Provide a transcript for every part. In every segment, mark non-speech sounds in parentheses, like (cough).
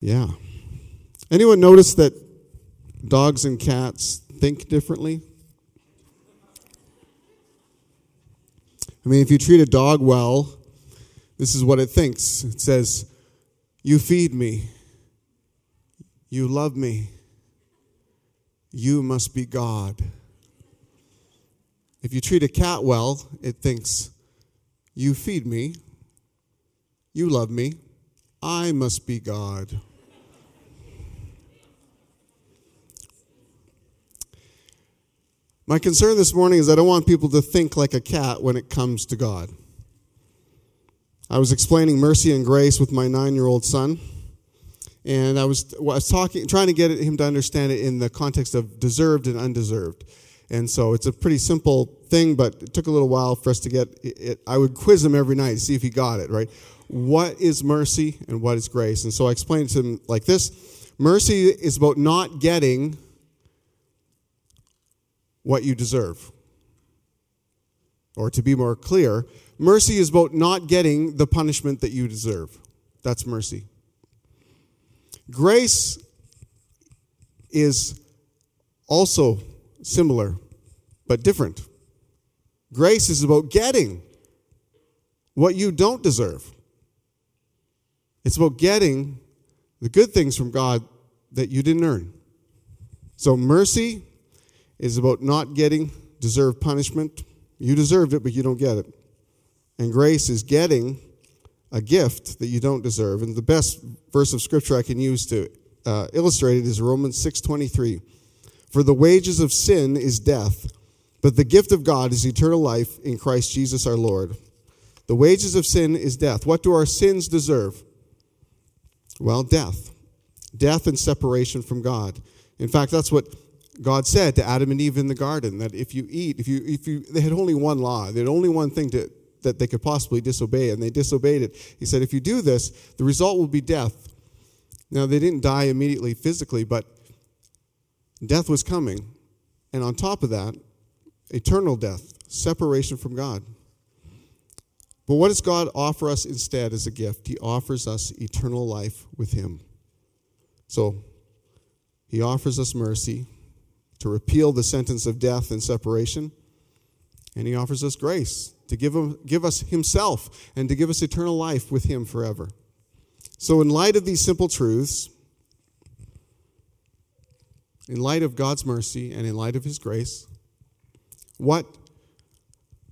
Yeah. Anyone notice that dogs and cats think differently? I mean, if you treat a dog well, this is what it thinks. It says, You feed me. You love me. You must be God. If you treat a cat well, it thinks, You feed me. You love me. I must be God. My concern this morning is I don't want people to think like a cat when it comes to God. I was explaining mercy and grace with my nine year old son, and I was, I was talking, trying to get him to understand it in the context of deserved and undeserved. And so it's a pretty simple thing, but it took a little while for us to get it. I would quiz him every night to see if he got it, right? What is mercy and what is grace? And so I explained to him like this Mercy is about not getting what you deserve. Or to be more clear, mercy is about not getting the punishment that you deserve. That's mercy. Grace is also similar, but different. Grace is about getting what you don't deserve. It's about getting the good things from God that you didn't earn. So, mercy is about not getting deserved punishment. You deserved it, but you don't get it. And grace is getting a gift that you don't deserve. And the best verse of scripture I can use to uh, illustrate it is Romans 6:23. For the wages of sin is death, but the gift of God is eternal life in Christ Jesus our Lord. The wages of sin is death. What do our sins deserve? Well, death. Death and separation from God. In fact, that's what God said to Adam and Eve in the garden that if you eat, if you, if you, they had only one law, they had only one thing to, that they could possibly disobey, and they disobeyed it. He said, if you do this, the result will be death. Now, they didn't die immediately physically, but death was coming. And on top of that, eternal death, separation from God. But what does God offer us instead as a gift? He offers us eternal life with Him. So, He offers us mercy to repeal the sentence of death and separation. And he offers us grace to give, him, give us himself and to give us eternal life with him forever. So, in light of these simple truths, in light of God's mercy and in light of his grace, what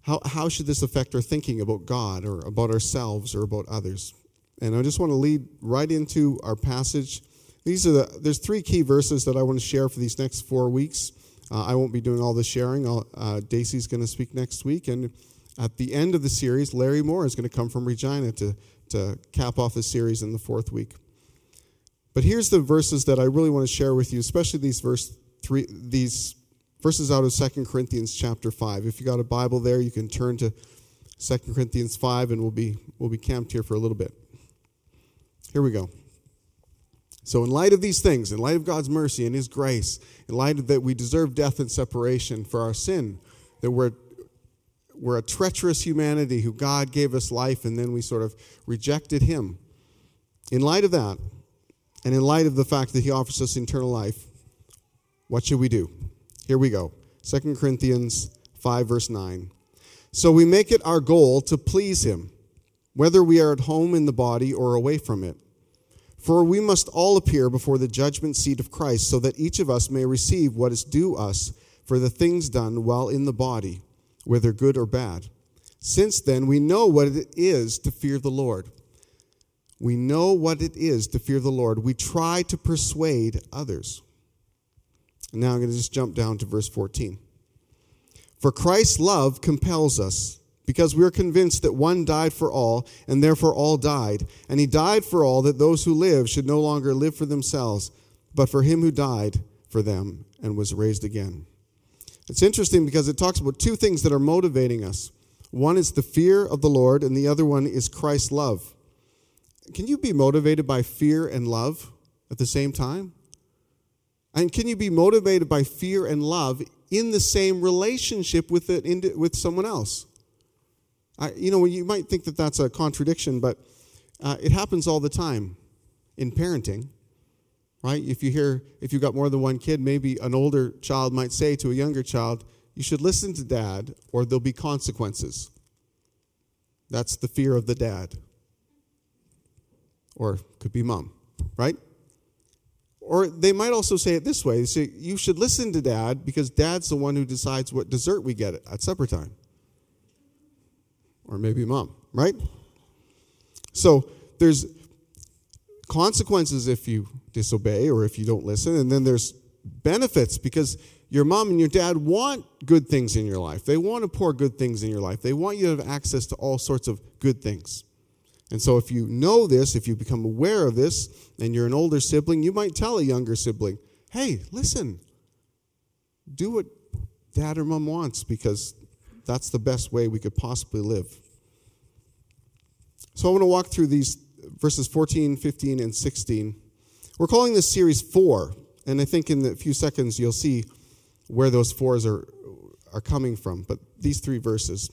how, how should this affect our thinking about God or about ourselves or about others? And I just want to lead right into our passage these are the, there's three key verses that I want to share for these next four weeks. Uh, I won't be doing all the sharing. Uh, Dacey's going to speak next week. And at the end of the series, Larry Moore is going to come from Regina to, to cap off the series in the fourth week. But here's the verses that I really want to share with you, especially these verse three, these verses out of 2 Corinthians chapter 5. If you got a Bible there, you can turn to 2 Corinthians 5 and we'll be we'll be camped here for a little bit. Here we go. So, in light of these things, in light of God's mercy and His grace, in light of that we deserve death and separation for our sin, that we're, we're a treacherous humanity who God gave us life and then we sort of rejected Him. In light of that, and in light of the fact that He offers us eternal life, what should we do? Here we go 2 Corinthians 5, verse 9. So we make it our goal to please Him, whether we are at home in the body or away from it. For we must all appear before the judgment seat of Christ, so that each of us may receive what is due us for the things done while in the body, whether good or bad. Since then, we know what it is to fear the Lord. We know what it is to fear the Lord. We try to persuade others. Now I'm going to just jump down to verse 14. For Christ's love compels us because we are convinced that one died for all, and therefore all died. And he died for all, that those who live should no longer live for themselves, but for him who died for them and was raised again. It's interesting because it talks about two things that are motivating us. One is the fear of the Lord, and the other one is Christ's love. Can you be motivated by fear and love at the same time? And can you be motivated by fear and love in the same relationship with, it, with someone else? I, you know, you might think that that's a contradiction, but uh, it happens all the time in parenting. right? If you hear, if you've got more than one kid, maybe an older child might say to a younger child, you should listen to dad or there'll be consequences. That's the fear of the dad. Or could be mom, right? Or they might also say it this way they say, You should listen to dad because dad's the one who decides what dessert we get at supper time. Or maybe mom, right? So there's consequences if you disobey or if you don't listen, and then there's benefits because your mom and your dad want good things in your life. They want to pour good things in your life. They want you to have access to all sorts of good things. And so, if you know this, if you become aware of this, and you're an older sibling, you might tell a younger sibling, hey, listen, do what dad or mom wants because that's the best way we could possibly live. So, I want to walk through these verses 14, 15, and 16. We're calling this series four, and I think in a few seconds you'll see where those fours are, are coming from. But these three verses.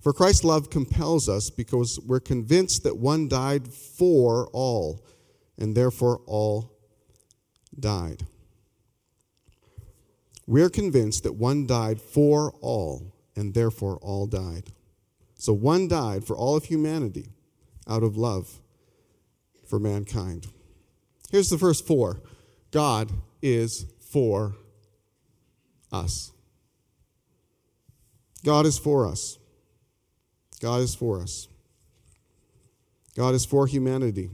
For Christ's love compels us because we're convinced that one died for all, and therefore all died. We're convinced that one died for all, and therefore all died. So one died for all of humanity out of love for mankind. Here's the first four God is for us. God is for us. God is for us. God is for humanity.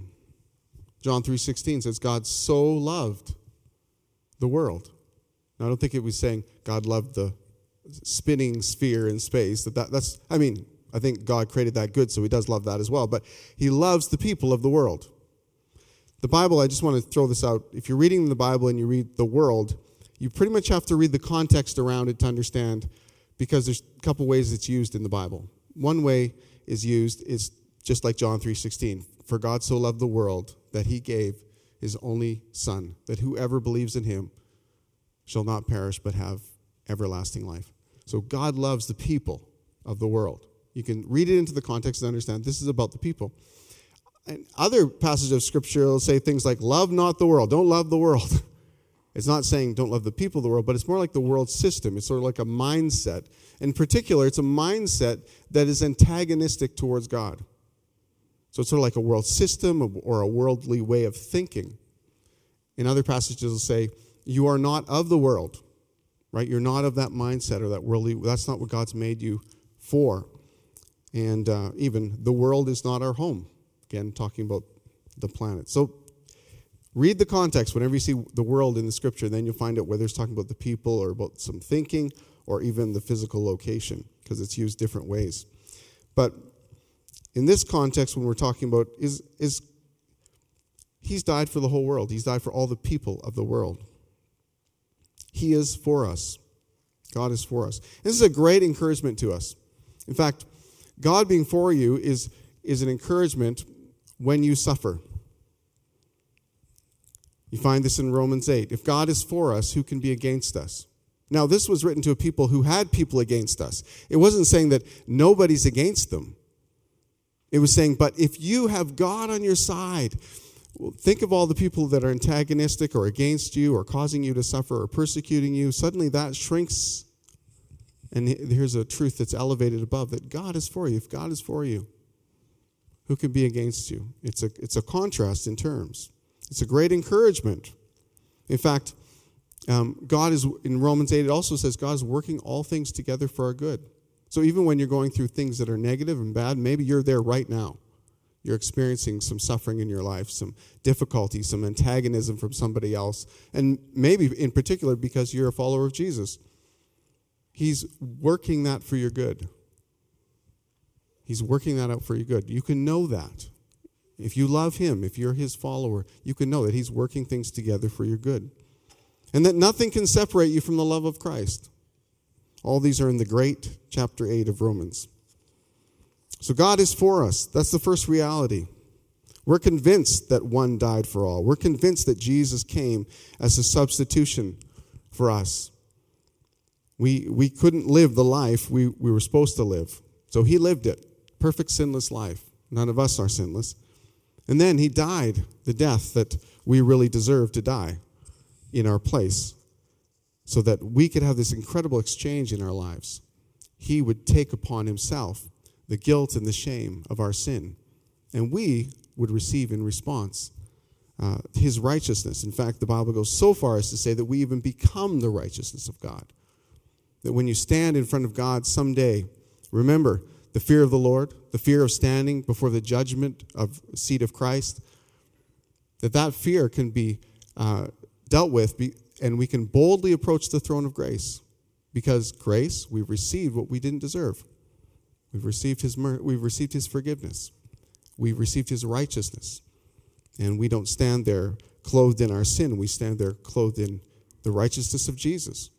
John 3:16 says God so loved the world. Now, I don't think it was saying God loved the spinning sphere in space. That, that that's I mean, I think God created that good, so he does love that as well, but he loves the people of the world. The Bible, I just want to throw this out. If you're reading the Bible and you read the world, you pretty much have to read the context around it to understand because there's a couple ways it's used in the Bible. One way is used is just like John 3:16. For God so loved the world that he gave his only son that whoever believes in him shall not perish but have everlasting life. So God loves the people of the world. You can read it into the context and understand this is about the people. And other passages of scripture will say things like love not the world. Don't love the world. (laughs) It's not saying don't love the people of the world, but it's more like the world system. It's sort of like a mindset. In particular, it's a mindset that is antagonistic towards God. So it's sort of like a world system or a worldly way of thinking. In other passages, it'll say, You are not of the world, right? You're not of that mindset or that worldly, that's not what God's made you for. And uh, even the world is not our home. Again, talking about the planet. So Read the context whenever you see the world in the scripture, then you'll find out whether it's talking about the people or about some thinking or even the physical location, because it's used different ways. But in this context, when we're talking about is is He's died for the whole world. He's died for all the people of the world. He is for us. God is for us. This is a great encouragement to us. In fact, God being for you is, is an encouragement when you suffer. You find this in Romans 8. If God is for us, who can be against us? Now, this was written to a people who had people against us. It wasn't saying that nobody's against them. It was saying, but if you have God on your side, think of all the people that are antagonistic or against you or causing you to suffer or persecuting you. Suddenly that shrinks. And here's a truth that's elevated above that God is for you. If God is for you, who can be against you? It's a, it's a contrast in terms. It's a great encouragement. In fact, um, God is, in Romans 8, it also says God is working all things together for our good. So even when you're going through things that are negative and bad, maybe you're there right now. You're experiencing some suffering in your life, some difficulty, some antagonism from somebody else, and maybe in particular because you're a follower of Jesus. He's working that for your good. He's working that out for your good. You can know that. If you love him, if you're his follower, you can know that he's working things together for your good. And that nothing can separate you from the love of Christ. All these are in the great chapter 8 of Romans. So God is for us. That's the first reality. We're convinced that one died for all. We're convinced that Jesus came as a substitution for us. We, we couldn't live the life we, we were supposed to live. So he lived it. Perfect sinless life. None of us are sinless. And then he died the death that we really deserve to die in our place so that we could have this incredible exchange in our lives. He would take upon himself the guilt and the shame of our sin, and we would receive in response uh, his righteousness. In fact, the Bible goes so far as to say that we even become the righteousness of God. That when you stand in front of God someday, remember the fear of the Lord, the fear of standing before the judgment of seat of Christ, that that fear can be uh, dealt with be, and we can boldly approach the throne of grace because grace we've received what we didn't deserve we've received his we've received his forgiveness we've received his righteousness and we don't stand there clothed in our sin. We stand there clothed in the righteousness of Jesus.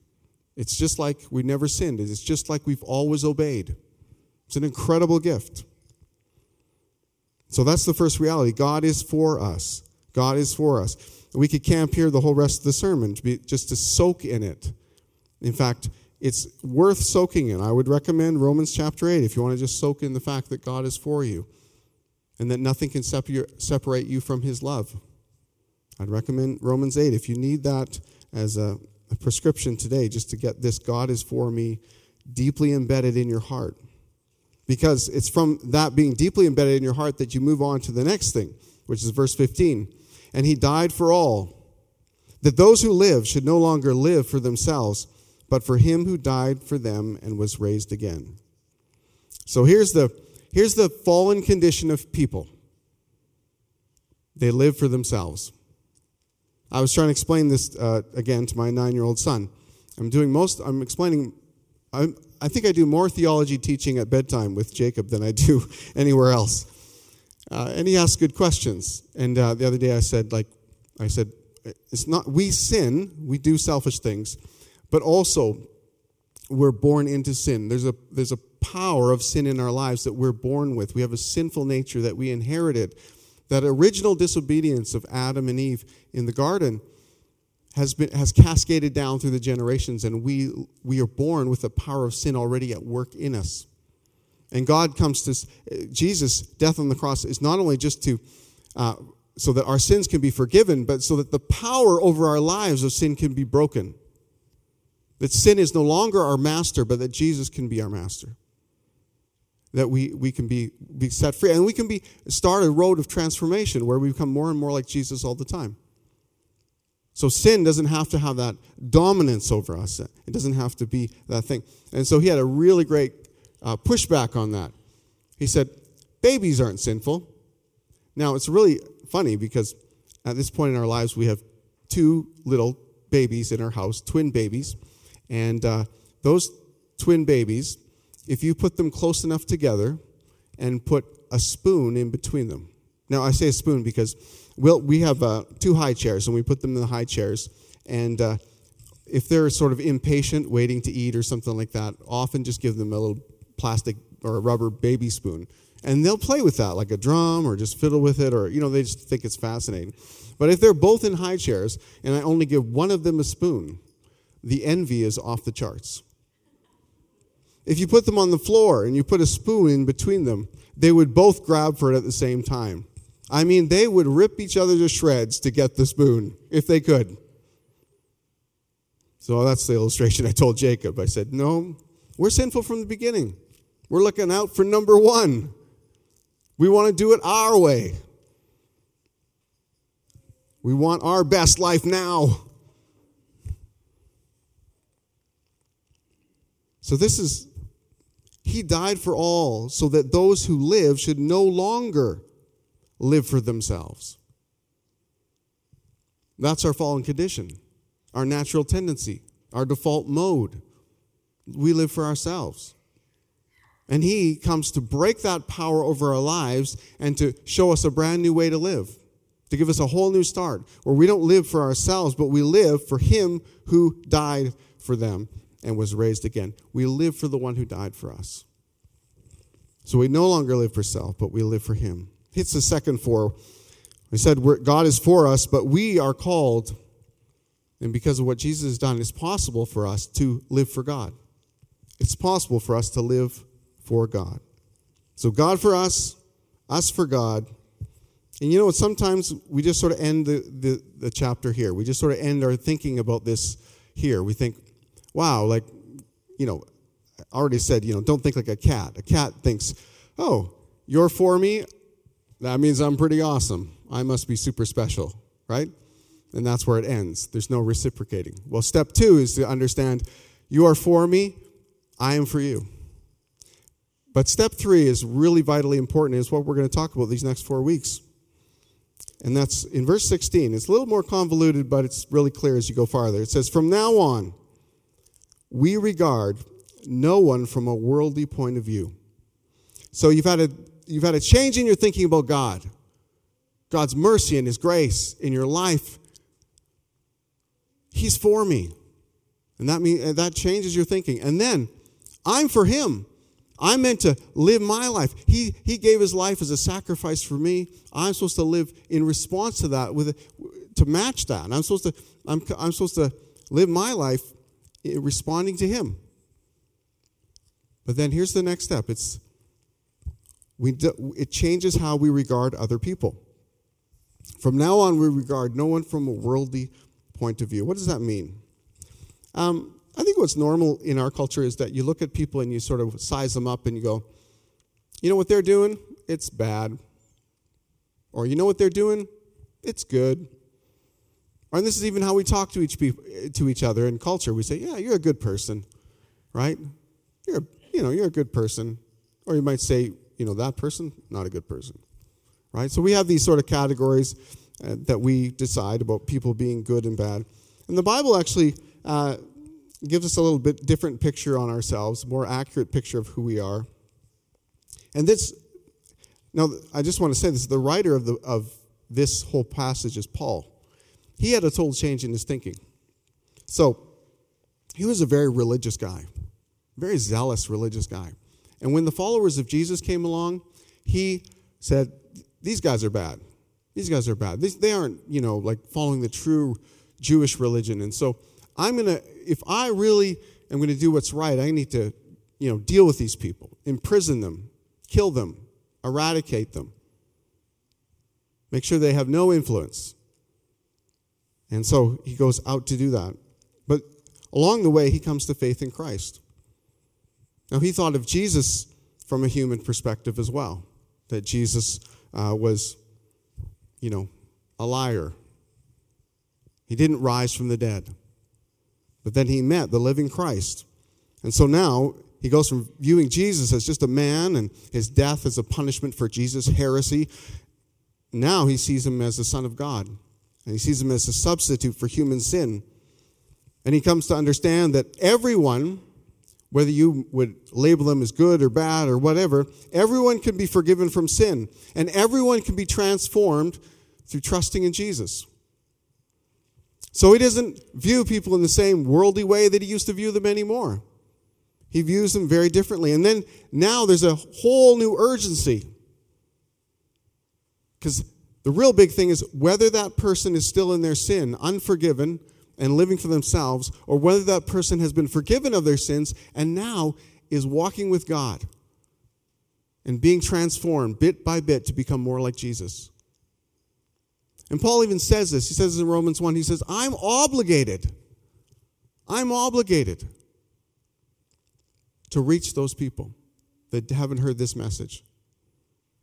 It's just like we never sinned. It's just like we've always obeyed. It's an incredible gift. So that's the first reality. God is for us. God is for us. We could camp here the whole rest of the sermon to be, just to soak in it. In fact, it's worth soaking in. I would recommend Romans chapter 8 if you want to just soak in the fact that God is for you and that nothing can separate you from his love. I'd recommend Romans 8 if you need that as a, prescription today, just to get this God is for me deeply embedded in your heart. Because it's from that being deeply embedded in your heart that you move on to the next thing, which is verse 15. And he died for all, that those who live should no longer live for themselves, but for him who died for them and was raised again. So here's the Here's the fallen condition of people they live for themselves. I was trying to explain this uh, again to my nine year old son. I'm doing most, I'm explaining, I'm, I think I do more theology teaching at bedtime with Jacob than I do (laughs) anywhere else. Uh, and he asks good questions. And uh, the other day I said, like, I said, it's not, we sin, we do selfish things, but also we're born into sin. There's a, there's a power of sin in our lives that we're born with. We have a sinful nature that we inherited. That original disobedience of Adam and Eve in the garden has been has cascaded down through the generations, and we we are born with the power of sin already at work in us. And God comes to Jesus' death on the cross is not only just to uh, so that our sins can be forgiven, but so that the power over our lives of sin can be broken. That sin is no longer our master, but that Jesus can be our master that we, we can be, be set free. And we can be start a road of transformation where we become more and more like Jesus all the time. So sin doesn't have to have that dominance over us. It doesn't have to be that thing. And so he had a really great uh, pushback on that. He said, babies aren't sinful. Now, it's really funny because at this point in our lives, we have two little babies in our house, twin babies. And uh, those twin babies if you put them close enough together and put a spoon in between them. Now, I say a spoon because we'll, we have uh, two high chairs, and we put them in the high chairs. And uh, if they're sort of impatient, waiting to eat or something like that, often just give them a little plastic or a rubber baby spoon. And they'll play with that like a drum or just fiddle with it, or, you know, they just think it's fascinating. But if they're both in high chairs and I only give one of them a spoon, the envy is off the charts. If you put them on the floor and you put a spoon in between them, they would both grab for it at the same time. I mean, they would rip each other to shreds to get the spoon if they could. So that's the illustration I told Jacob. I said, No, we're sinful from the beginning. We're looking out for number one. We want to do it our way. We want our best life now. So, this is he died for all so that those who live should no longer live for themselves. That's our fallen condition, our natural tendency, our default mode. We live for ourselves. And He comes to break that power over our lives and to show us a brand new way to live, to give us a whole new start, where we don't live for ourselves, but we live for Him who died for them and was raised again. We live for the one who died for us. So we no longer live for self, but we live for him. It's the second four. We said God is for us, but we are called, and because of what Jesus has done, it's possible for us to live for God. It's possible for us to live for God. So God for us, us for God, And you know? Sometimes we just sort of end the, the, the chapter here. We just sort of end our thinking about this here. We think, wow, like, you know, I already said, you know, don't think like a cat. A cat thinks, oh, you're for me. That means I'm pretty awesome. I must be super special, right? And that's where it ends. There's no reciprocating. Well, step two is to understand you are for me, I am for you. But step three is really vitally important, is what we're going to talk about these next four weeks. And that's in verse 16. It's a little more convoluted, but it's really clear as you go farther. It says, From now on, we regard no one from a worldly point of view. So you've had a, you've had a change in your thinking about God, God's mercy and His grace in your life. He's for me. And that, mean, that changes your thinking. And then, I'm for Him. I'm meant to live my life. He, he gave his life as a sacrifice for me. I'm supposed to live in response to that, with to match that. And I'm supposed to, I'm, I'm supposed to live my life responding to him. But then here's the next step. It's we do, it changes how we regard other people. From now on, we regard no one from a worldly point of view. What does that mean? Um, I think what's normal in our culture is that you look at people and you sort of size them up and you go, you know what they're doing? It's bad. Or you know what they're doing? It's good. And this is even how we talk to each people, to each other in culture. We say, "Yeah, you're a good person," right? You're, you know, you're a good person. Or you might say, you know, that person, not a good person, right? So we have these sort of categories uh, that we decide about people being good and bad. And the Bible actually uh, gives us a little bit different picture on ourselves, more accurate picture of who we are. And this, now I just want to say this: the writer of the of this whole passage is Paul. He had a total change in his thinking. So he was a very religious guy, very zealous religious guy. And when the followers of Jesus came along, he said, "These guys are bad. These guys are bad. They aren't, you know, like following the true Jewish religion." And so I'm going to, if I really am going to do what's right, I need to, you know, deal with these people, imprison them, kill them, eradicate them, make sure they have no influence. And so he goes out to do that. But along the way, he comes to faith in Christ. Now, he thought of Jesus from a human perspective as well, that Jesus uh, was, you know, a liar. He didn't rise from the dead. But then he met the living Christ. And so now he goes from viewing Jesus as just a man and his death as a punishment for Jesus' heresy. Now he sees him as the Son of God. And he sees him as a substitute for human sin. And he comes to understand that everyone, whether you would label them as good or bad or whatever, everyone can be forgiven from sin. And everyone can be transformed through trusting in Jesus. So he doesn't view people in the same worldly way that he used to view them anymore. He views them very differently. And then now there's a whole new urgency. Because the real big thing is whether that person is still in their sin, unforgiven, and living for themselves, or whether that person has been forgiven of their sins and now is walking with God and being transformed bit by bit to become more like Jesus. And Paul even says this. He says in Romans 1, he says, I'm obligated. I'm obligated to reach those people that haven't heard this message.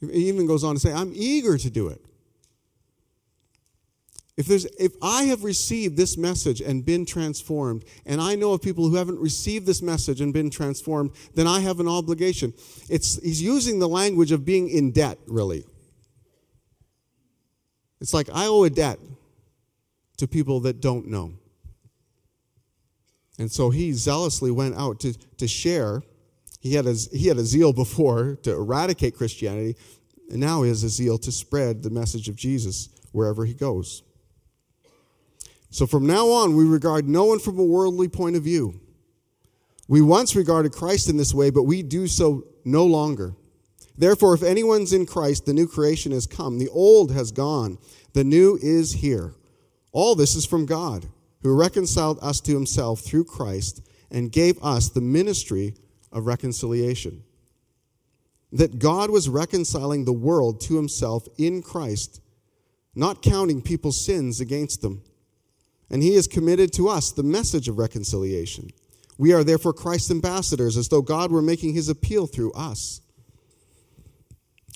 He even goes on to say, I'm eager to do it. If, there's, if I have received this message and been transformed, and I know of people who haven't received this message and been transformed, then I have an obligation. It's, he's using the language of being in debt, really. It's like I owe a debt to people that don't know. And so he zealously went out to, to share. He had, a, he had a zeal before to eradicate Christianity, and now he has a zeal to spread the message of Jesus wherever he goes. So from now on, we regard no one from a worldly point of view. We once regarded Christ in this way, but we do so no longer. Therefore, if anyone's in Christ, the new creation has come. The old has gone. The new is here. All this is from God, who reconciled us to himself through Christ and gave us the ministry of reconciliation. that God was reconciling the world to himself in Christ, not counting people's sins against them. And he has committed to us the message of reconciliation. We are therefore Christ's ambassadors, as though God were making his appeal through us.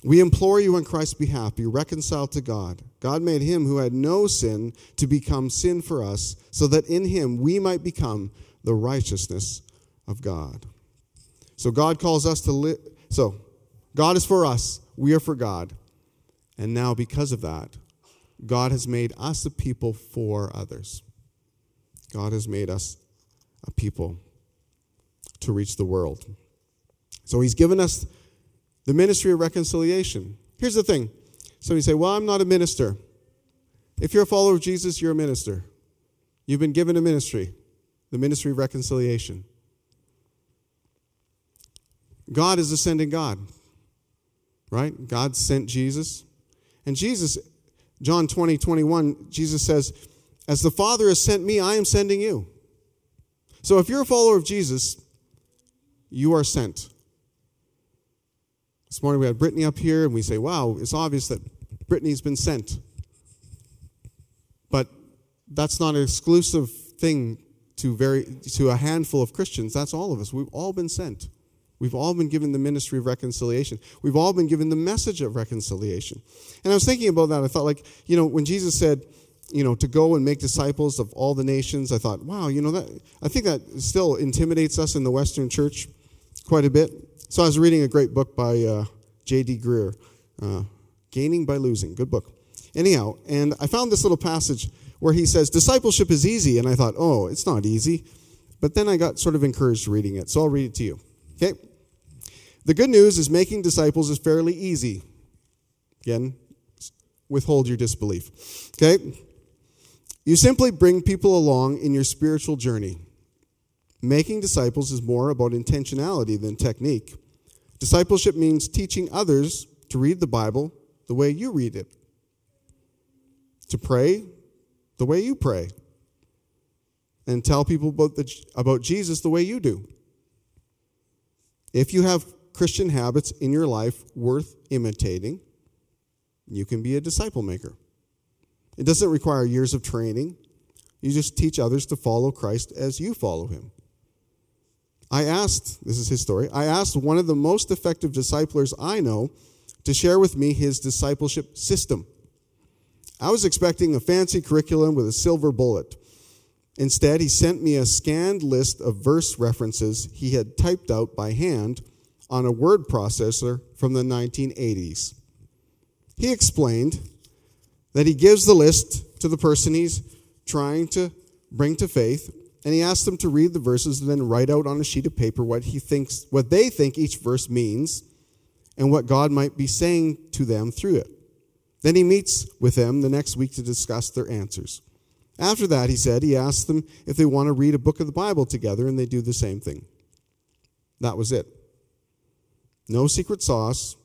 We implore you on Christ's behalf, be reconciled to God. God made him who had no sin to become sin for us, so that in him we might become the righteousness of God. So God calls us to live. So God is for us, we are for God. And now, because of that, God has made us a people for others. God has made us a people to reach the world. So He's given us the ministry of reconciliation. Here's the thing so you say, Well, I'm not a minister. If you're a follower of Jesus, you're a minister. You've been given a ministry, the ministry of reconciliation. God is a sending God, right? God sent Jesus. And Jesus, John 20, 21, Jesus says, As the Father has sent me, I am sending you. So if you're a follower of Jesus, you are sent. This morning we had Brittany up here, and we say, wow, it's obvious that Brittany's been sent. But that's not an exclusive thing to, very, to a handful of Christians. That's all of us. We've all been sent. We've all been given the ministry of reconciliation. We've all been given the message of reconciliation. And I was thinking about that. I thought, like, you know, when Jesus said, you know, to go and make disciples of all the nations, I thought, wow, you know, that, I think that still intimidates us in the Western church quite a bit. So I was reading a great book by uh, J.D. Greear, uh, Gaining by Losing. Good book. Anyhow, and I found this little passage where he says, Discipleship is easy. And I thought, oh, it's not easy. But then I got sort of encouraged reading it. So I'll read it to you. Okay? The good news is making disciples is fairly easy. Again, withhold your disbelief. Okay? You simply bring people along in your spiritual journey. Making disciples is more about intentionality than technique. Discipleship means teaching others to read the Bible the way you read it, to pray the way you pray, and tell people about, the, about Jesus the way you do. If you have Christian habits in your life worth imitating, you can be a disciple maker. It doesn't require years of training. You just teach others to follow Christ as you follow him. I asked, this is his story, I asked one of the most effective disciplers I know to share with me his discipleship system. I was expecting a fancy curriculum with a silver bullet. Instead, he sent me a scanned list of verse references he had typed out by hand on a word processor from the 1980s. He explained that he gives the list to the person he's trying to bring to faith and he asks them to read the verses and then write out on a sheet of paper what he thinks what they think each verse means and what God might be saying to them through it. Then he meets with them the next week to discuss their answers. After that, he said, he asks them if they want to read a book of the Bible together, and they do the same thing. That was it. No secret sauce,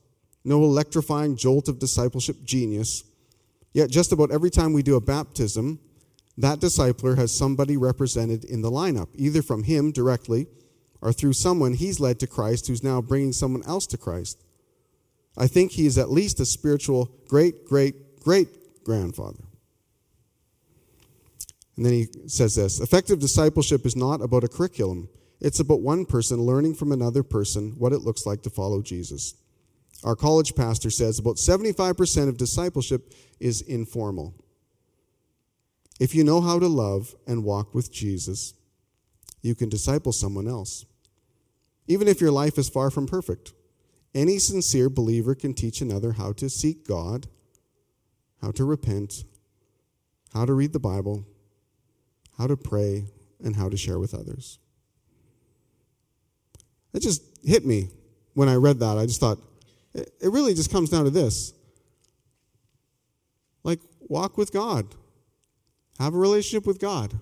no electrifying jolt of discipleship genius. Yet, just about every time we do a baptism, that discipler has somebody represented in the lineup, either from him directly or through someone he's led to Christ who's now bringing someone else to Christ. I think he is at least a spiritual great, great, great grandfather. And then he says this effective discipleship is not about a curriculum, it's about one person learning from another person what it looks like to follow Jesus. Our college pastor says about 75% of discipleship is informal. If you know how to love and walk with Jesus, you can disciple someone else. Even if your life is far from perfect, any sincere believer can teach another how to seek God, how to repent, how to read the Bible, how to pray, and how to share with others. It just hit me when I read that. I just thought, it really just comes down to this like, walk with God. Have a relationship with God.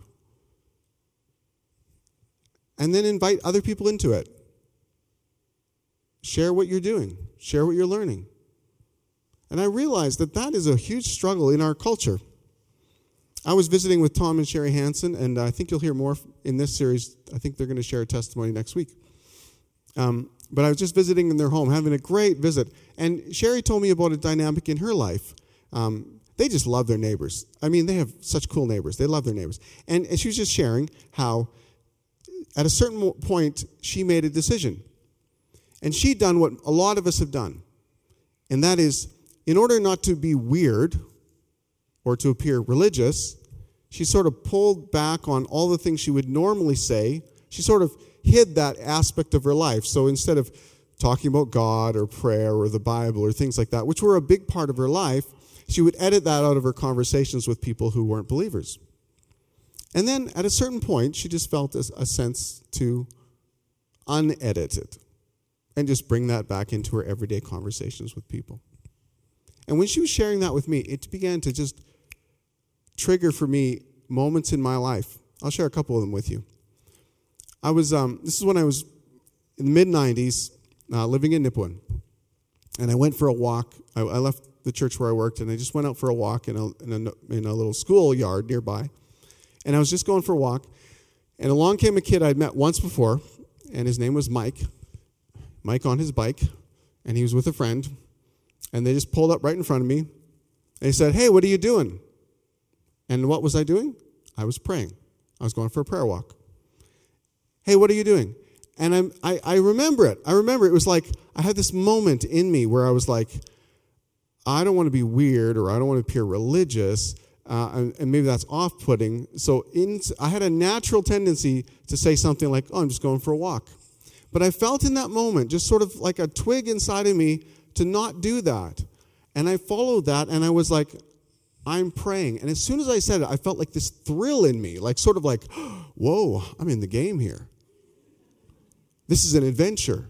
And then invite other people into it. Share what you're doing, share what you're learning. And I realized that that is a huge struggle in our culture. I was visiting with Tom and Sherry Hanson, and I think you'll hear more in this series. I think they're going to share a testimony next week. Um, but I was just visiting in their home, having a great visit. And Sherry told me about a dynamic in her life. Um, they just love their neighbors. I mean, they have such cool neighbors. They love their neighbors. And, and she was just sharing how, at a certain point, she made a decision. And she'd done what a lot of us have done. And that is, in order not to be weird or to appear religious, she sort of pulled back on all the things she would normally say. She sort of hid that aspect of her life. So instead of talking about God or prayer or the Bible or things like that, which were a big part of her life, she would edit that out of her conversations with people who weren't believers. And then at a certain point, she just felt a, a sense to unedit it and just bring that back into her everyday conversations with people. And when she was sharing that with me, it began to just trigger for me moments in my life. I'll share a couple of them with you. I was, um, this is when I was in the mid 90s, uh, living in Nipawin. And I went for a walk. I, I, left the church where I worked and I just went out for a walk in a, in a, in a little school yard nearby. And I was just going for a walk. And along came a kid I'd met once before, and his name was Mike. Mike on his bike, and he was with a friend. And they just pulled up right in front of me. They said, Hey, what are you doing? And what was I doing? I was praying. I was going for a prayer walk. Hey, what are you doing? And I'm, I, I remember it. I remember it was like I had this moment in me where I was like, I don't want to be weird or I don't want to appear religious. Uh, and, and, maybe that's off putting. So in, I had a natural tendency to say something like, Oh, I'm just going for a walk. But I felt in that moment, just sort of like a twig inside of me, to not do that. And I followed that and I was like, I'm praying. And as soon as I said it, I felt like this thrill in me, like sort of like, (gasps) whoa, I'm in the game here. This is an adventure.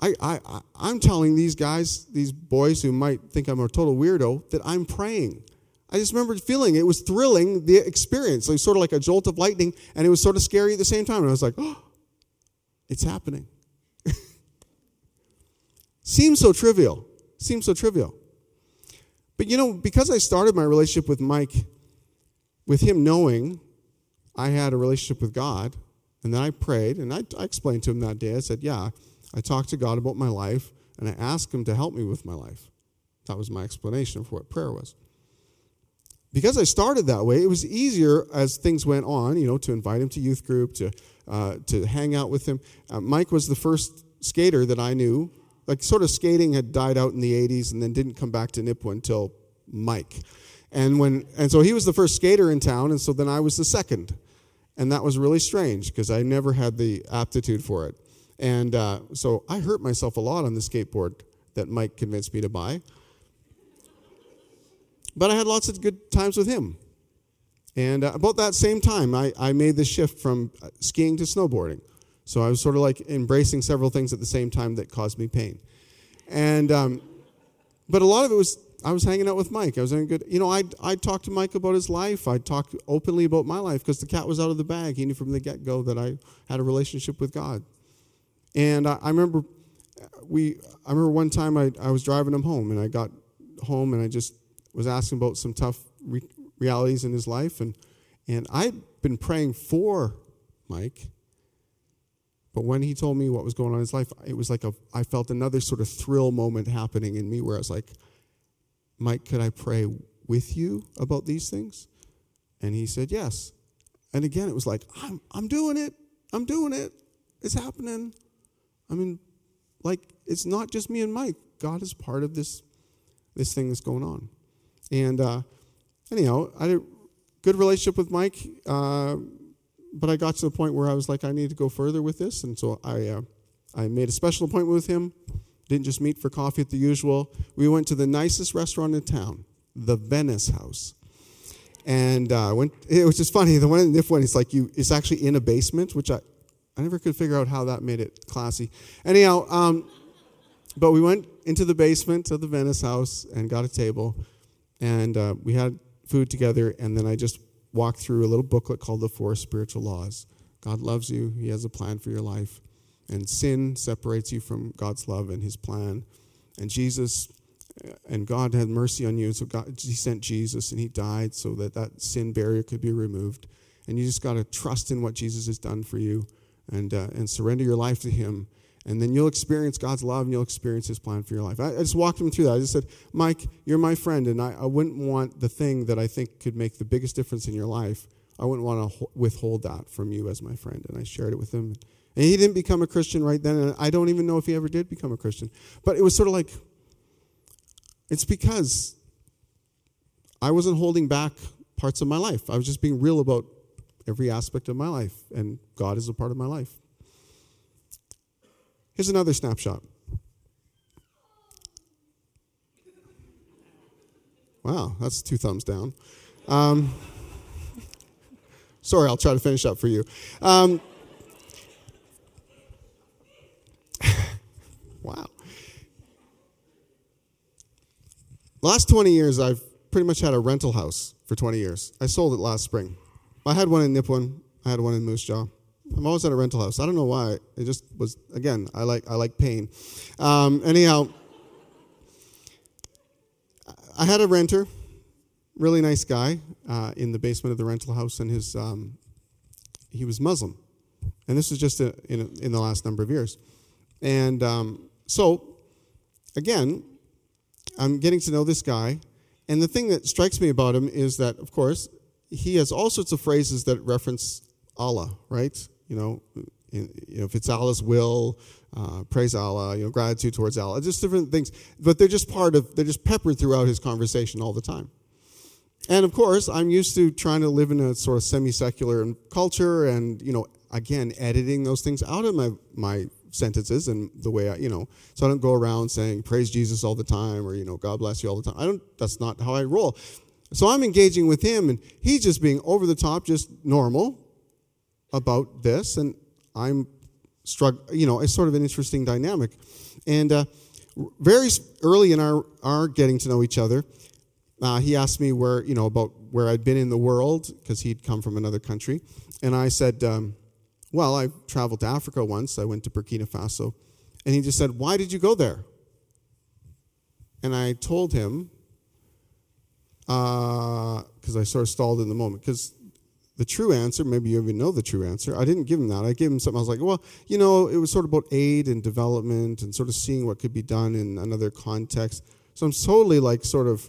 I, I, I'm telling these guys, these boys who might think I'm a total weirdo, that I'm praying. I just remember feeling it was thrilling, the experience. It was sort of like a jolt of lightning, and it was sort of scary at the same time. And I was like, oh, (gasps) it's happening. (laughs) Seems so trivial. Seems so trivial. But you know, because I started my relationship with Mike with him knowing I had a relationship with God, and then I prayed, and I, I, explained to him that day, I said, Yeah, I talked to God about my life, and I asked him to help me with my life. That was my explanation for what prayer was. Because I started that way, it was easier as things went on, you know, to invite him to youth group, to, uh, to hang out with him. Uh, Mike was the first skater that I knew like sort of skating had died out in the 80s and then didn't come back to Nipawin until Mike. And when and so he was the first skater in town and so then I was the second. And that was really strange because I never had the aptitude for it. And uh, so I hurt myself a lot on the skateboard that Mike convinced me to buy. But I had lots of good times with him. And uh, about that same time, I, I made the shift from uh, skiing to snowboarding. So I was sort of like embracing several things at the same time that caused me pain. And, um, but a lot of it was, I was hanging out with Mike. I was having good, you know, I'd, I'd talk to Mike about his life. I'd talk openly about my life because the cat was out of the bag. He knew from the get go that I had a relationship with God. And I, I remember we, I remember one time I, I was driving him home and I got home and I just was asking about some tough re- realities in his life. And, and I'd been praying for Mike but when he told me what was going on in his life, it was like a, I felt another sort of thrill moment happening in me where I was like, Mike, could I pray with you about these things? And he said, yes. And again, it was like, I'm, I'm doing it. I'm doing it. It's happening. I mean, like, it's not just me and Mike. God is part of this, this thing that's going on. And uh, anyhow, I had a good relationship with Mike. Uh, but I got to the point where I was like, I need to go further with this, and so I, uh, I made a special appointment with him. Didn't just meet for coffee at the usual. We went to the nicest restaurant in town, the Venice House, and uh, went. It was just funny. The one in one, it's like you. It's actually in a basement, which I, I never could figure out how that made it classy. Anyhow, um, but we went into the basement of the Venice House and got a table, and uh, we had food together, and then I just walk through a little booklet called The Four Spiritual Laws. God loves you, He has a plan for your life. And sin separates you from God's love and His plan. And Jesus and God had mercy on you. So God, He sent Jesus and He died so that that sin barrier could be removed. And you just got to trust in what Jesus has done for you and, uh, and surrender your life to Him. And then you'll experience God's love and you'll experience His plan for your life. I, I just walked him through that. I just said, Mike, you're my friend, and I, I wouldn't want the thing that I think could make the biggest difference in your life. I wouldn't want to withhold that from you as my friend. And I shared it with him. And he didn't become a Christian right then. And I don't even know if he ever did become a Christian. But it was sort of like, it's because I wasn't holding back parts of my life. I was just being real about every aspect of my life, and God is a part of my life. Here's another snapshot. Wow, that's two thumbs down. Um, sorry, I'll try to finish up for you. Um, (laughs) wow. Last 20 years, I've pretty much had a rental house for 20 years. I sold it last spring. I had one in Nipawin. I had one in Moose Jaw. I'm always at a rental house. I don't know why. It just was. Again, I like I like pain. Um, anyhow, I had a renter, really nice guy, uh, in the basement of the rental house, and his um, he was Muslim, and this was just a, in a, in the last number of years, and um, so again, I'm getting to know this guy, and the thing that strikes me about him is that, of course, he has all sorts of phrases that reference Allah, right? You know, in, you know if it's Allah's will, uh, praise Allah, you know, gratitude towards Allah, just different things. But they're just part of, they're just peppered throughout his conversation all the time. And of course, I'm used to trying to live in a sort of semi-secular culture, and you know, again, editing those things out of my my sentences and the way I, you know, so I don't go around saying praise Jesus all the time or, you know, God bless you all the time. I don't, that's not how I roll. So I'm engaging with him and he's just being over the top, just normal about this. And I'm struck, you know, it's sort of an interesting dynamic. And uh, very early in our, our getting to know each other, uh, he asked me where, you know, about where I'd been in the world because he'd come from another country. And I said, um, well, I traveled to Africa once. I went to Burkina Faso. And he just said, Why did you go there? And I told him, because uh, I sort of stalled in the moment, because the true answer, maybe you even know the true answer. I didn't give him that. I gave him something. I was like, well, you know, it was sort of about aid and development and sort of seeing what could be done in another context. So I'm totally like sort of,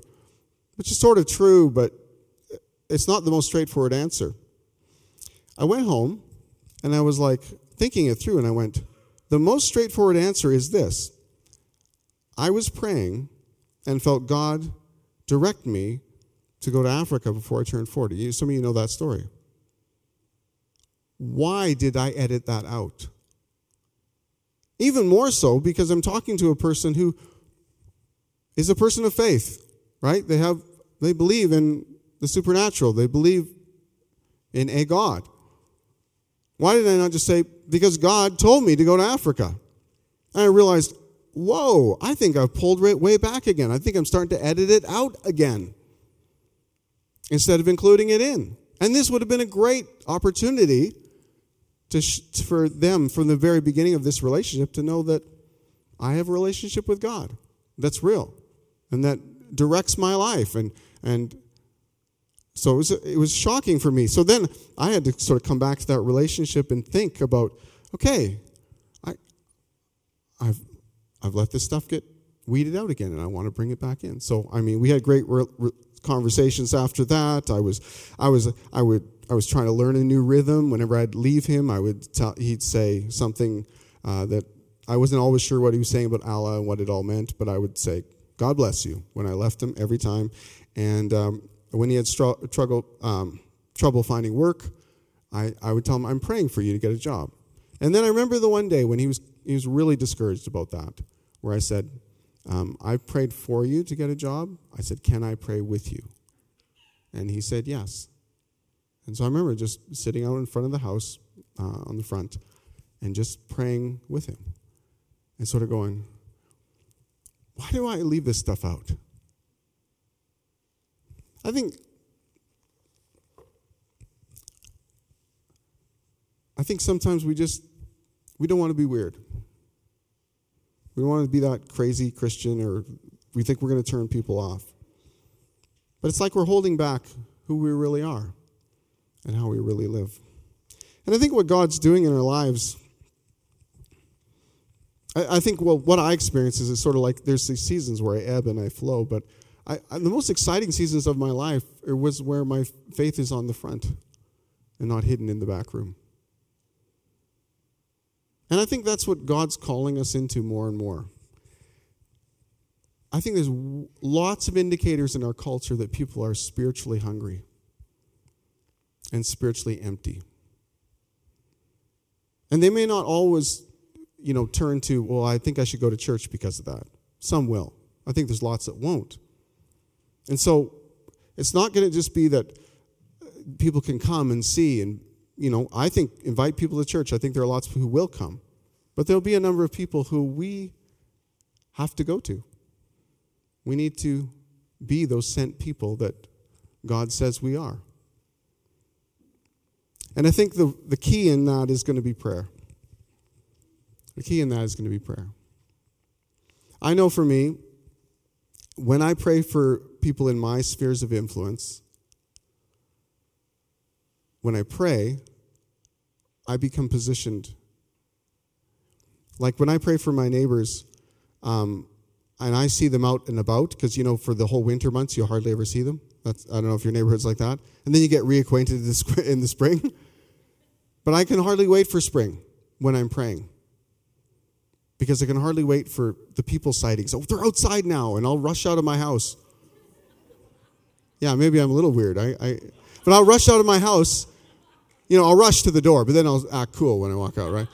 which is sort of true, but it's not the most straightforward answer. I went home and I was like thinking it through, and I went, the most straightforward answer is this I was praying and felt God direct me to go to Africa before I turned 40. Some of you know that story. Why did I edit that out? Even more so because I'm talking to a person who is a person of faith, right? They have they believe in the supernatural. They believe in a God. Why did I not just say, because God told me to go to Africa? And I realized, whoa, I think I've pulled it way back again. I think I'm starting to edit it out again instead of including it in. And this would have been a great opportunity to sh- for them from the very beginning of this relationship to know that I have a relationship with God that's real and that directs my life and and so it was, it was shocking for me. So then I had to sort of come back to that relationship and think about, okay, I, I've, I've let this stuff get weeded out again, and I want to bring it back in. So I mean, we had great re- re- conversations after that. I was, I was, I would, I was trying to learn a new rhythm. Whenever I'd leave him, I would tell, he'd say something uh, that I wasn't always sure what he was saying about Allah and what it all meant, but I would say, "God bless you" when I left him every time, and. Um, when he had struggle, um, trouble finding work, I, I would tell him, I'm praying for you to get a job. And then I remember the one day when he was, he was really discouraged about that, where I said, um, I prayed for you to get a job. I said, Can I pray with you? And he said, Yes. And so I remember just sitting out in front of the house uh, on the front and just praying with him and sort of going, Why do I leave this stuff out? I think I think sometimes we just we don't want to be weird. We don't want to be that crazy Christian or we think we're going to turn people off. But it's like we're holding back who we really are and how we really live. And I think what God's doing in our lives I, I think, well, what I experience is it's sort of like there's these seasons where I ebb and I flow, but I, I, the most exciting seasons of my life was where my faith is on the front and not hidden in the back room. And I think that's what God's calling us into more and more. I think there's lots of indicators in our culture that people are spiritually hungry and spiritually empty. And they may not always, you know, turn to, well, I think I should go to church because of that. Some will. I think there's lots that won't. And so it's not going to just be that people can come and see and, you know, I think invite people to church. I think there are lots who will come. But there'll be a number of people who we have to go to. We need to be those sent people that God says we are. And I think the, the key in that is going to be prayer. The key in that is going to be prayer. I know for me, when I pray for people in my spheres of influence, when I pray, I become positioned. Like when I pray for my neighbors, um, and I see them out and about, because you know, for the whole winter months, you hardly ever see them. That's, I don't know if your neighborhood's like that. And then you get reacquainted in the spring. (laughs) But I can hardly wait for spring when I'm praying. Because I can hardly wait for the people sightings. Oh, they're outside now, and I'll rush out of my house. Yeah, maybe I'm a little weird. I, I, but I'll rush out of my house. You know, I'll rush to the door, but then I'll act cool when I walk out, right?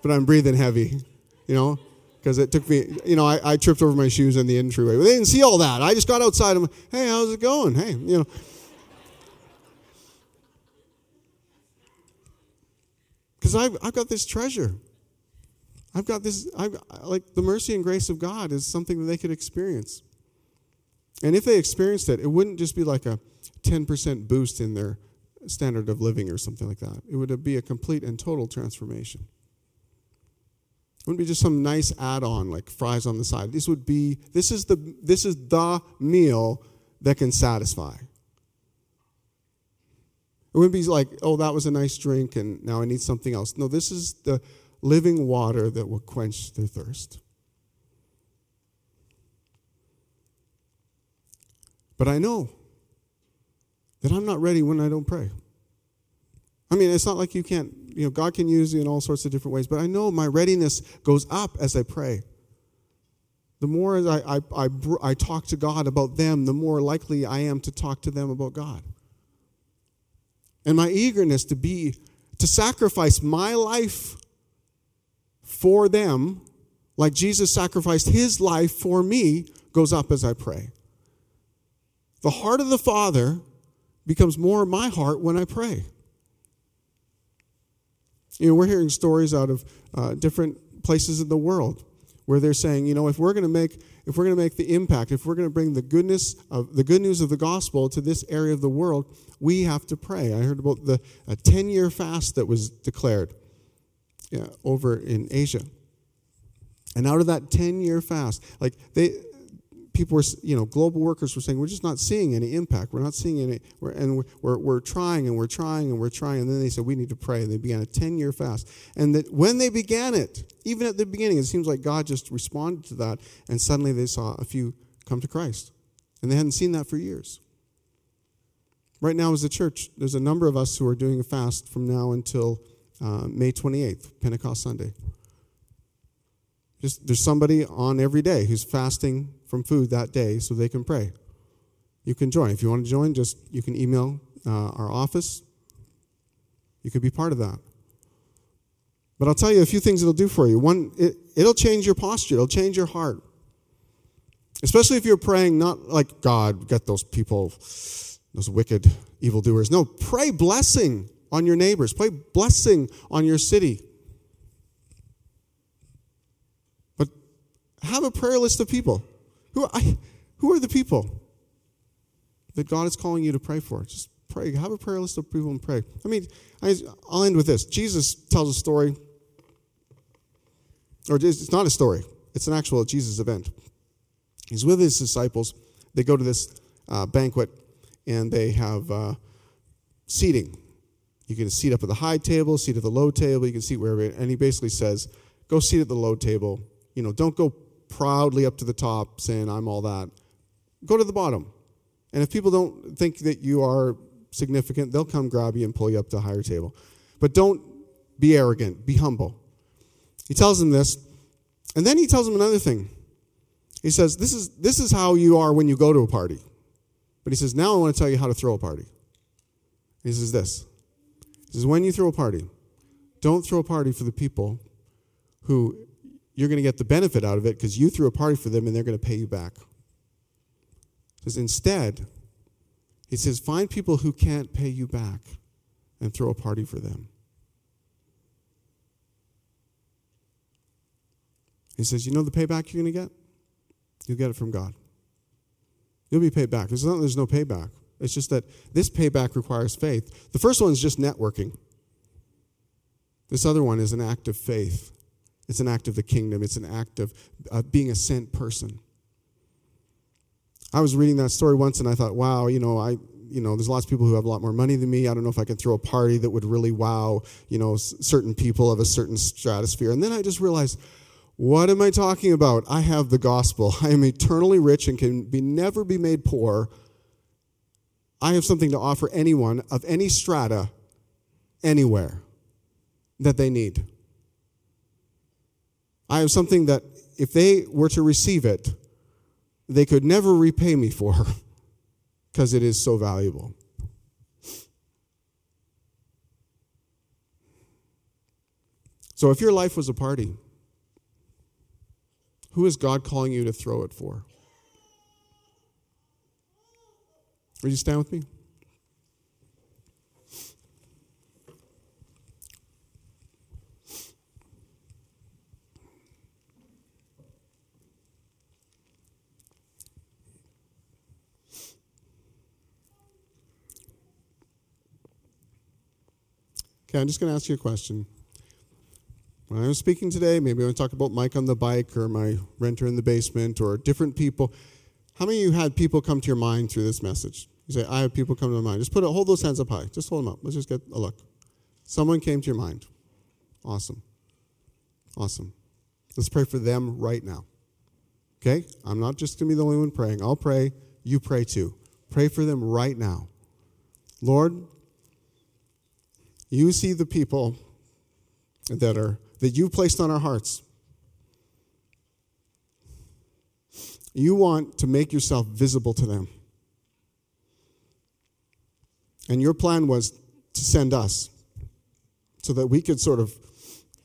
But I'm breathing heavy, you know, because it took me, you know, I, I tripped over my shoes in the entryway. But they didn't see all that. I just got outside. I'm, hey, how's it going? Hey, you know. Because I've, I've got this treasure. I've got this, I've, like the mercy and grace of God is something that they could experience. And if they experienced it, it wouldn't just be like a 10% boost in their standard of living or something like that. It would be a complete and total transformation. It wouldn't be just some nice add-on like fries on the side. This would be this is the this is the meal that can satisfy. It wouldn't be like, oh, that was a nice drink and now I need something else. No, this is the living water that will quench their thirst. But I know that I'm not ready when I don't pray. I mean, it's not like you can't, you know, God can use you in all sorts of different ways, but I know my readiness goes up as I pray. The more I, I, I, I talk to God about them, the more likely I am to talk to them about God and my eagerness to be to sacrifice my life for them like Jesus sacrificed his life for me goes up as I pray. The heart of the Father becomes more my heart when I pray. You know, we're hearing stories out of uh, different places in the world where they're saying, you know, if we're going to make if we're going to make the impact, if we're going to bring the goodness of the good news of the gospel to this area of the world, we have to pray. I heard about the a 10-year fast that was declared yeah, over in Asia. And out of that 10-year fast, like they people were, you know, global workers were saying, we're just not seeing any impact. We're not seeing any, we're, and we're, we're, trying and we're trying and we're trying. And then they said, we need to pray. And they began a 10 year fast. And that when they began it, even at the beginning, it seems like God just responded to that. And suddenly they saw a few come to Christ. And they hadn't seen that for years. Right now, as a church, there's a number of us who are doing a fast from now until uh, May 28th, Pentecost Sunday. Just there's somebody on every day who's fasting from food that day so they can pray. You can join. If you want to join, just you can email uh, our office. You could be part of that. But I'll tell you a few things it'll do for you. One, it, it'll change your posture, it'll change your heart. Especially if you're praying not like, God, get those people, those wicked evildoers. No, pray blessing on your neighbors, pray blessing on your city. But have a prayer list of people. Who are, I, who are the people that God is calling you to pray for? Just pray. Have a prayer list of people and pray. I mean, I, will end with this. Jesus tells a story, or it's not a story, it's an actual Jesus event. He's with his disciples. They go to this uh, banquet and they have uh, seating. You can seat up at the high table, seat at the low table, you can seat wherever. And he basically says, go seat at the load table. You know, don't go proudly up to the top saying, I'm all that. Go to the bottom. And if people don't think that you are significant, they'll come grab you and pull you up to a higher table. But don't be arrogant, be humble. He tells them this, and then he tells them another thing. He says, This is, this is how you are when you go to a party. But he says, Now I want to tell you how to throw a party. He says this. He says, When you throw a party, don't throw a party for the people who you're going to get the benefit out of it because you threw a party for them and they're going to pay you back. He says, Instead, he says, Find people who can't pay you back and throw a party for them. He says, You know the payback you're going to get? You'll get it from God. You'll be paid back. It's not there's no payback. It's just that this payback requires faith. The first one is just networking. This other one is an act of faith. It's an act of the kingdom. It's an act of uh, being a sent person. I was reading that story once and I thought, wow, you know, I, you know, there's lots of people who have a lot more money than me. I don't know if I can throw a party that would really wow, you know, certain people of a certain stratosphere. And then I just realized, what am I talking about? I have the gospel. (laughs) I am eternally rich and can be never be made poor. I have something to offer anyone of any strata anywhere that they need. I have something that if they were to receive it, they could never repay me for (laughs) because it is so valuable. So if your life was a party, who is God calling you to throw it for? Would you stand with me? Okay, I'm just going to ask you a question. When I was speaking today, maybe I want to talk about Mike on the bike or my renter in the basement or different people. How many of you had people come to your mind through this message? You say, I have people come to my mind. Just put it, hold those hands up high. Just hold them up. Let's just get a look. Someone came to your mind. Awesome. Awesome. Let's pray for them right now. Okay? I'm not just going to be the only one praying. I'll pray. You pray too. Pray for them right now. Lord, you see the people that are that you placed on our hearts. You want to make yourself visible to them. And your plan was to send us so that we could sort of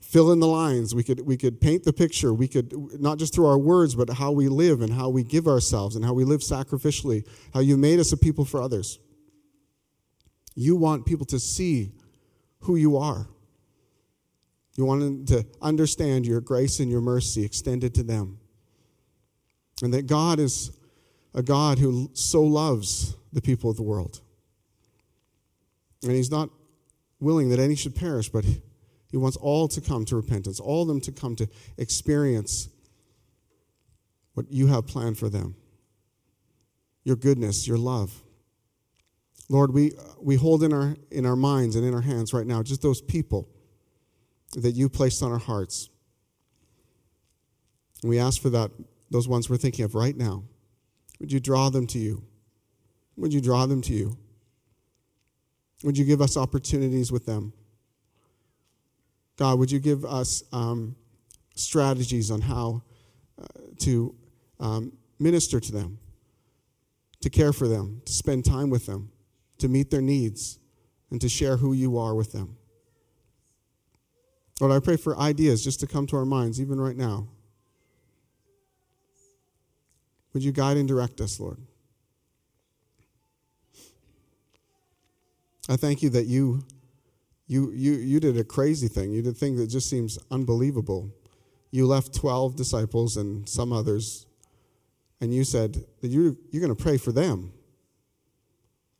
fill in the lines. We could, we could paint the picture. We could, not just through our words, but how we live and how we give ourselves and how we live sacrificially, how you made us a people for others. You want people to see who you are. You want them to understand your grace and your mercy extended to them. And that God is a God who so loves the people of the world. And He's not willing that any should perish, but He wants all to come to repentance, all of them to come to experience what you have planned for them your goodness, your love. Lord, we, we hold in our, in our minds and in our hands right now just those people that you placed on our hearts. And we ask for that, those ones we're thinking of right now. Would you draw them to you? Would you draw them to you? Would you give us opportunities with them? God, would you give us um, strategies on how uh, to um, minister to them, to care for them, to spend time with them? To meet their needs, and to share who you are with them. Lord, I pray for ideas just to come to our minds, even right now. Would you guide and direct us, Lord? I thank you that you, you, you, you did a crazy thing. You did a thing that just seems unbelievable. You left 12 disciples and some others, and you said that you, you're going to pray for them.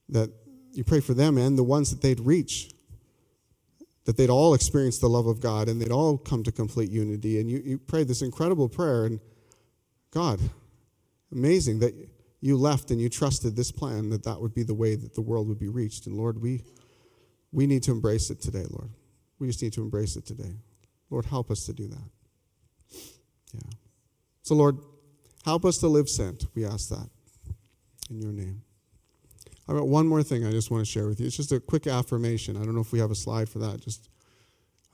That you pray for them and the ones that they'd reach, that they'd all experience the love of God and they'd all come to complete unity. And you, you pray this incredible prayer. And God, amazing that you left and you trusted this plan that that would be the way that the world would be reached. And Lord, we, we need to embrace it today, Lord. We just need to embrace it today. Lord, help us to do that. Yeah. So, Lord, help us to live sent. We ask that in your name. I've got one more thing I just want to share with you. It's just a quick affirmation. I don't know if we have a slide for that. Just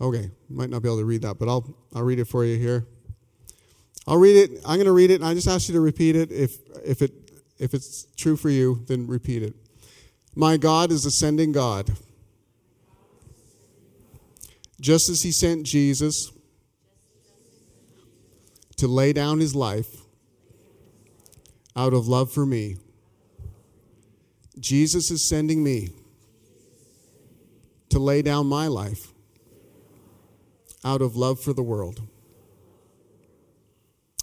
okay, might not be able to read that, but I'll I'll read it for you here. I'll read it. I'm going to read it, and I just ask you to repeat it. If if it if it's true for you, then repeat it. My God is a sending God. Just as He sent Jesus to lay down His life out of love for me. Jesus is sending me to lay down my life out of love for the world.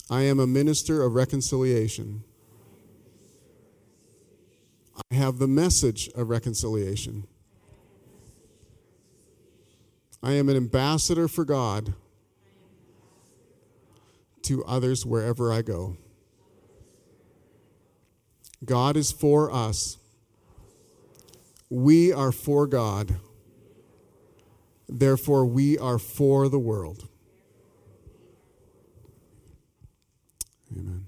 I am a minister of reconciliation. I have the message of reconciliation. I am an ambassador for God to others wherever I go. God is for us. We are for God. Therefore, we are for the world. Amen.